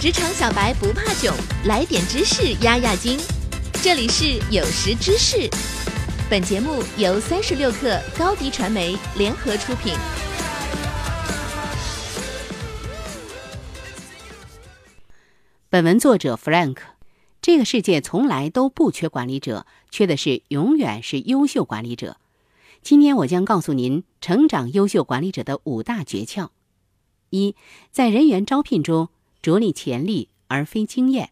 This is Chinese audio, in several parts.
职场小白不怕囧，来点知识压压惊。这里是有识知识，本节目由三十六克高低传媒联合出品。本文作者 Frank，这个世界从来都不缺管理者，缺的是永远是优秀管理者。今天我将告诉您成长优秀管理者的五大诀窍：一，在人员招聘中。着力潜力而非经验。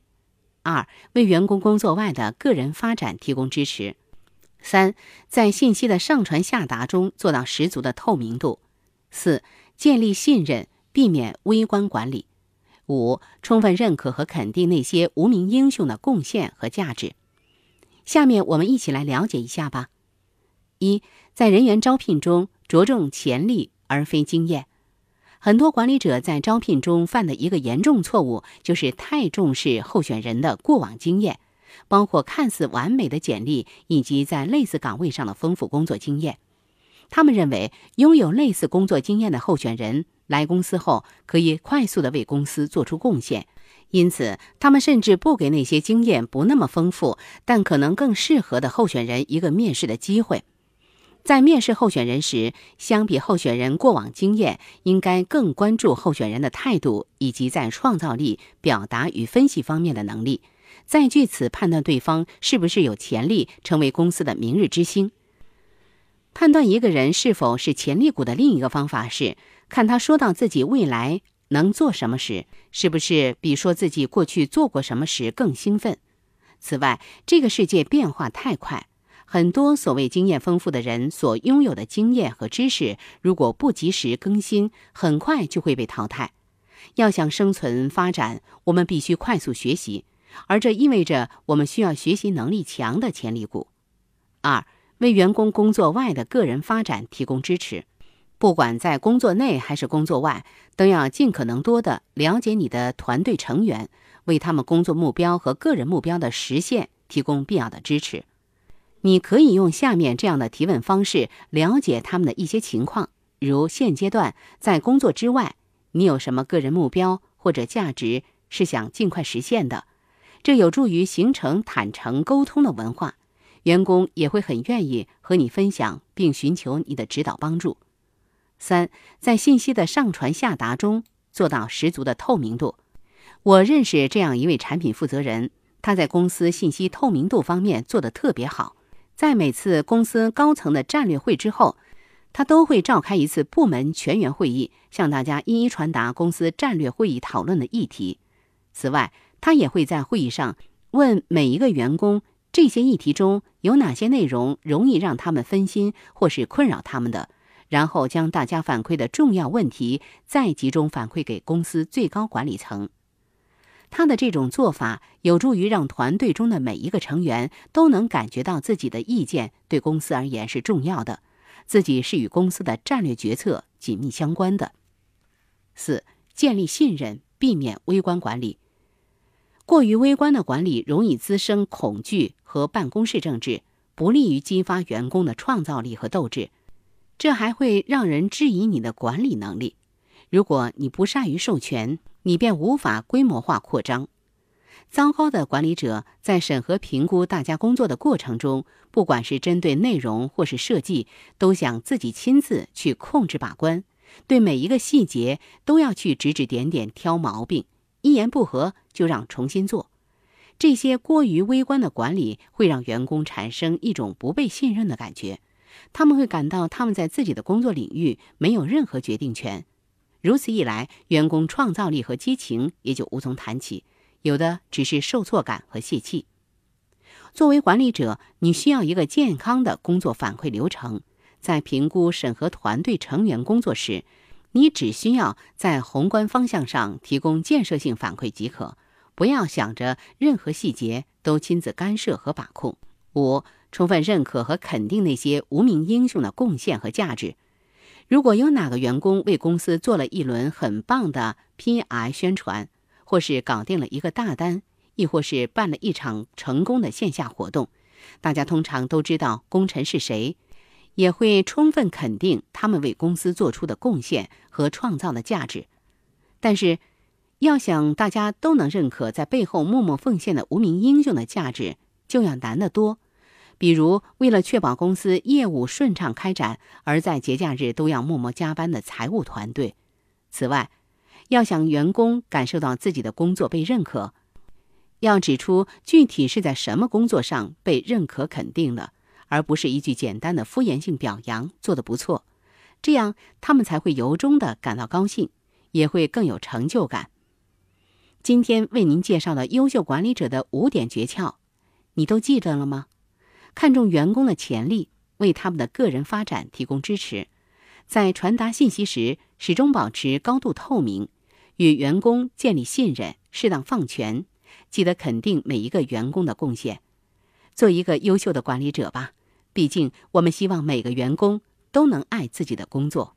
二、为员工工作外的个人发展提供支持。三、在信息的上传下达中做到十足的透明度。四、建立信任，避免微观管理。五、充分认可和肯定那些无名英雄的贡献和价值。下面我们一起来了解一下吧。一、在人员招聘中着重潜力而非经验。很多管理者在招聘中犯的一个严重错误，就是太重视候选人的过往经验，包括看似完美的简历以及在类似岗位上的丰富工作经验。他们认为，拥有类似工作经验的候选人来公司后，可以快速的为公司做出贡献，因此他们甚至不给那些经验不那么丰富但可能更适合的候选人一个面试的机会。在面试候选人时，相比候选人过往经验，应该更关注候选人的态度以及在创造力、表达与分析方面的能力，再据此判断对方是不是有潜力成为公司的明日之星。判断一个人是否是潜力股的另一个方法是，看他说到自己未来能做什么时，是不是比说自己过去做过什么时更兴奋。此外，这个世界变化太快。很多所谓经验丰富的人所拥有的经验和知识，如果不及时更新，很快就会被淘汰。要想生存发展，我们必须快速学习，而这意味着我们需要学习能力强的潜力股。二、为员工工作外的个人发展提供支持，不管在工作内还是工作外，都要尽可能多的了解你的团队成员，为他们工作目标和个人目标的实现提供必要的支持。你可以用下面这样的提问方式了解他们的一些情况，如现阶段在工作之外，你有什么个人目标或者价值是想尽快实现的？这有助于形成坦诚沟通的文化，员工也会很愿意和你分享并寻求你的指导帮助。三，在信息的上传下达中做到十足的透明度。我认识这样一位产品负责人，他在公司信息透明度方面做得特别好。在每次公司高层的战略会之后，他都会召开一次部门全员会议，向大家一一传达公司战略会议讨论的议题。此外，他也会在会议上问每一个员工，这些议题中有哪些内容容易让他们分心或是困扰他们的，然后将大家反馈的重要问题再集中反馈给公司最高管理层。他的这种做法有助于让团队中的每一个成员都能感觉到自己的意见对公司而言是重要的，自己是与公司的战略决策紧密相关的。四、建立信任，避免微观管理。过于微观的管理容易滋生恐惧和办公室政治，不利于激发员工的创造力和斗志，这还会让人质疑你的管理能力。如果你不善于授权，你便无法规模化扩张。糟糕的管理者在审核评估大家工作的过程中，不管是针对内容或是设计，都想自己亲自去控制把关，对每一个细节都要去指指点点挑毛病，一言不合就让重新做。这些过于微观的管理会让员工产生一种不被信任的感觉，他们会感到他们在自己的工作领域没有任何决定权。如此一来，员工创造力和激情也就无从谈起，有的只是受挫感和泄气。作为管理者，你需要一个健康的工作反馈流程。在评估审核团队成员工作时，你只需要在宏观方向上提供建设性反馈即可，不要想着任何细节都亲自干涉和把控。五、充分认可和肯定那些无名英雄的贡献和价值。如果有哪个员工为公司做了一轮很棒的 P.I 宣传，或是搞定了一个大单，亦或是办了一场成功的线下活动，大家通常都知道功臣是谁，也会充分肯定他们为公司做出的贡献和创造的价值。但是，要想大家都能认可在背后默默奉献的无名英雄的价值，就要难得多。比如，为了确保公司业务顺畅开展，而在节假日都要默默加班的财务团队。此外，要想员工感受到自己的工作被认可，要指出具体是在什么工作上被认可肯定了，而不是一句简单的敷衍性表扬做得不错，这样他们才会由衷的感到高兴，也会更有成就感。今天为您介绍的优秀管理者的五点诀窍，你都记得了吗？看重员工的潜力，为他们的个人发展提供支持，在传达信息时始终保持高度透明，与员工建立信任，适当放权，记得肯定每一个员工的贡献，做一个优秀的管理者吧。毕竟，我们希望每个员工都能爱自己的工作。